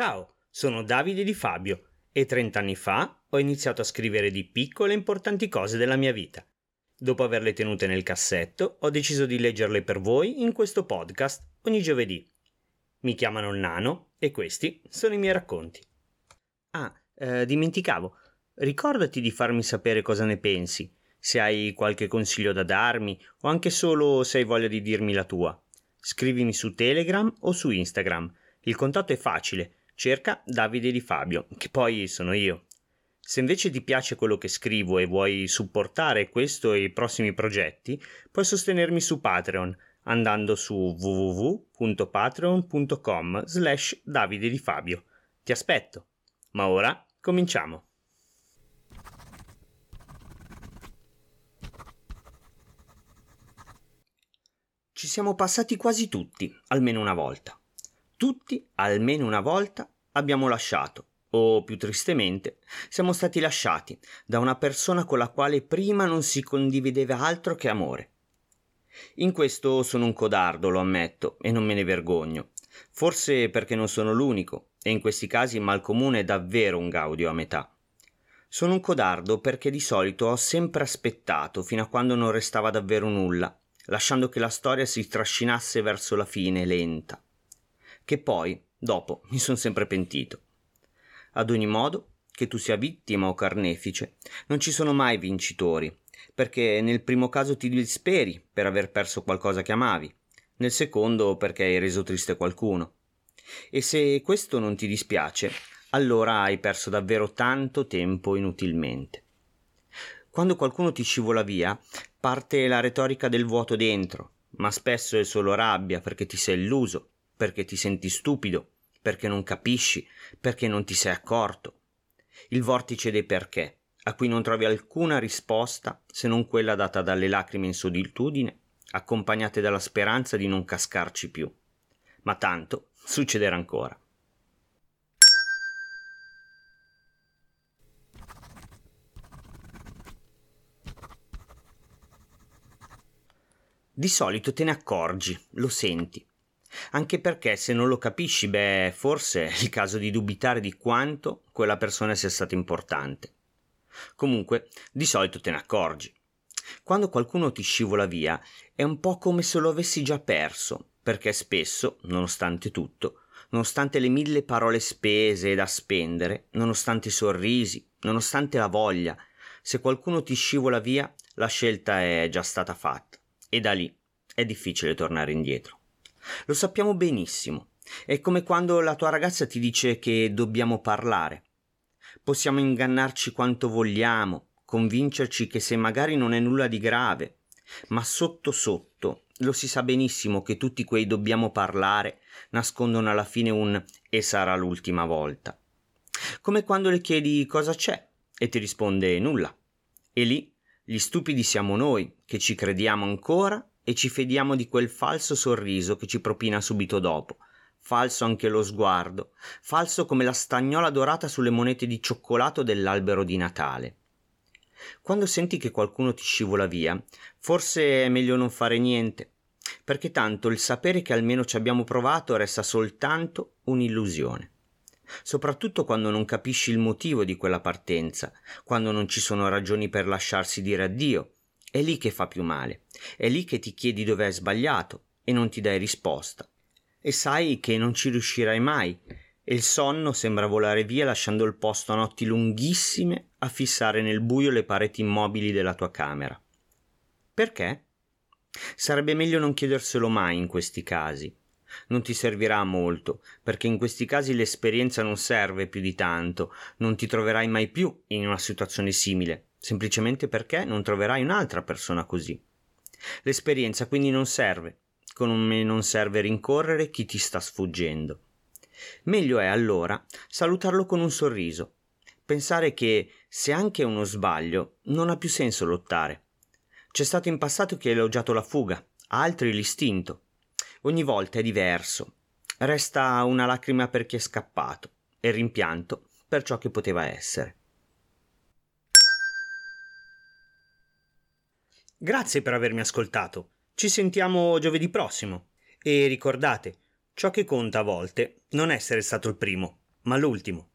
Ciao, sono Davide Di Fabio e 30 anni fa ho iniziato a scrivere di piccole e importanti cose della mia vita. Dopo averle tenute nel cassetto, ho deciso di leggerle per voi in questo podcast ogni giovedì. Mi chiamano Nano e questi sono i miei racconti. Ah, eh, dimenticavo, ricordati di farmi sapere cosa ne pensi, se hai qualche consiglio da darmi o anche solo se hai voglia di dirmi la tua. Scrivimi su Telegram o su Instagram. Il contatto è facile, cerca Davide Di Fabio, che poi sono io. Se invece ti piace quello che scrivo e vuoi supportare questo e i prossimi progetti, puoi sostenermi su Patreon andando su www.patreon.com slash Davide Di Fabio. Ti aspetto. Ma ora cominciamo. Ci siamo passati quasi tutti, almeno una volta. Tutti, almeno una volta, abbiamo lasciato, o più tristemente, siamo stati lasciati da una persona con la quale prima non si condivideva altro che amore. In questo sono un codardo, lo ammetto, e non me ne vergogno. Forse perché non sono l'unico, e in questi casi il malcomune è davvero un gaudio a metà. Sono un codardo perché di solito ho sempre aspettato fino a quando non restava davvero nulla, lasciando che la storia si trascinasse verso la fine lenta che poi, dopo, mi sono sempre pentito. Ad ogni modo, che tu sia vittima o carnefice, non ci sono mai vincitori, perché nel primo caso ti disperi per aver perso qualcosa che amavi, nel secondo perché hai reso triste qualcuno. E se questo non ti dispiace, allora hai perso davvero tanto tempo inutilmente. Quando qualcuno ti scivola via, parte la retorica del vuoto dentro, ma spesso è solo rabbia perché ti sei illuso, perché ti senti stupido, perché non capisci, perché non ti sei accorto. Il vortice dei perché, a cui non trovi alcuna risposta se non quella data dalle lacrime in solitudine, accompagnate dalla speranza di non cascarci più. Ma tanto succederà ancora. Di solito te ne accorgi, lo senti, anche perché se non lo capisci, beh, forse è il caso di dubitare di quanto quella persona sia stata importante. Comunque, di solito te ne accorgi. Quando qualcuno ti scivola via, è un po' come se lo avessi già perso, perché spesso, nonostante tutto, nonostante le mille parole spese da spendere, nonostante i sorrisi, nonostante la voglia, se qualcuno ti scivola via, la scelta è già stata fatta e da lì è difficile tornare indietro. Lo sappiamo benissimo. È come quando la tua ragazza ti dice che dobbiamo parlare. Possiamo ingannarci quanto vogliamo, convincerci che se magari non è nulla di grave, ma sotto sotto lo si sa benissimo che tutti quei dobbiamo parlare nascondono alla fine un e sarà l'ultima volta. Come quando le chiedi cosa c'è e ti risponde nulla. E lì gli stupidi siamo noi che ci crediamo ancora e ci fediamo di quel falso sorriso che ci propina subito dopo. Falso anche lo sguardo, falso come la stagnola dorata sulle monete di cioccolato dell'albero di Natale. Quando senti che qualcuno ti scivola via, forse è meglio non fare niente, perché tanto il sapere che almeno ci abbiamo provato resta soltanto un'illusione. Soprattutto quando non capisci il motivo di quella partenza, quando non ci sono ragioni per lasciarsi dire addio, è lì che fa più male, è lì che ti chiedi dove hai sbagliato e non ti dai risposta. E sai che non ci riuscirai mai, e il sonno sembra volare via lasciando il posto a notti lunghissime a fissare nel buio le pareti immobili della tua camera. Perché? Sarebbe meglio non chiederselo mai in questi casi. Non ti servirà molto, perché in questi casi l'esperienza non serve più di tanto, non ti troverai mai più in una situazione simile, semplicemente perché non troverai un'altra persona così. L'esperienza quindi non serve, come non serve rincorrere chi ti sta sfuggendo. Meglio è allora salutarlo con un sorriso, pensare che se anche è uno sbaglio non ha più senso lottare. C'è stato in passato chi ha elogiato la fuga, altri l'istinto. Ogni volta è diverso. Resta una lacrima per chi è scappato e rimpianto per ciò che poteva essere. Grazie per avermi ascoltato. Ci sentiamo giovedì prossimo. E ricordate, ciò che conta a volte non essere stato il primo. Ma l'ultimo,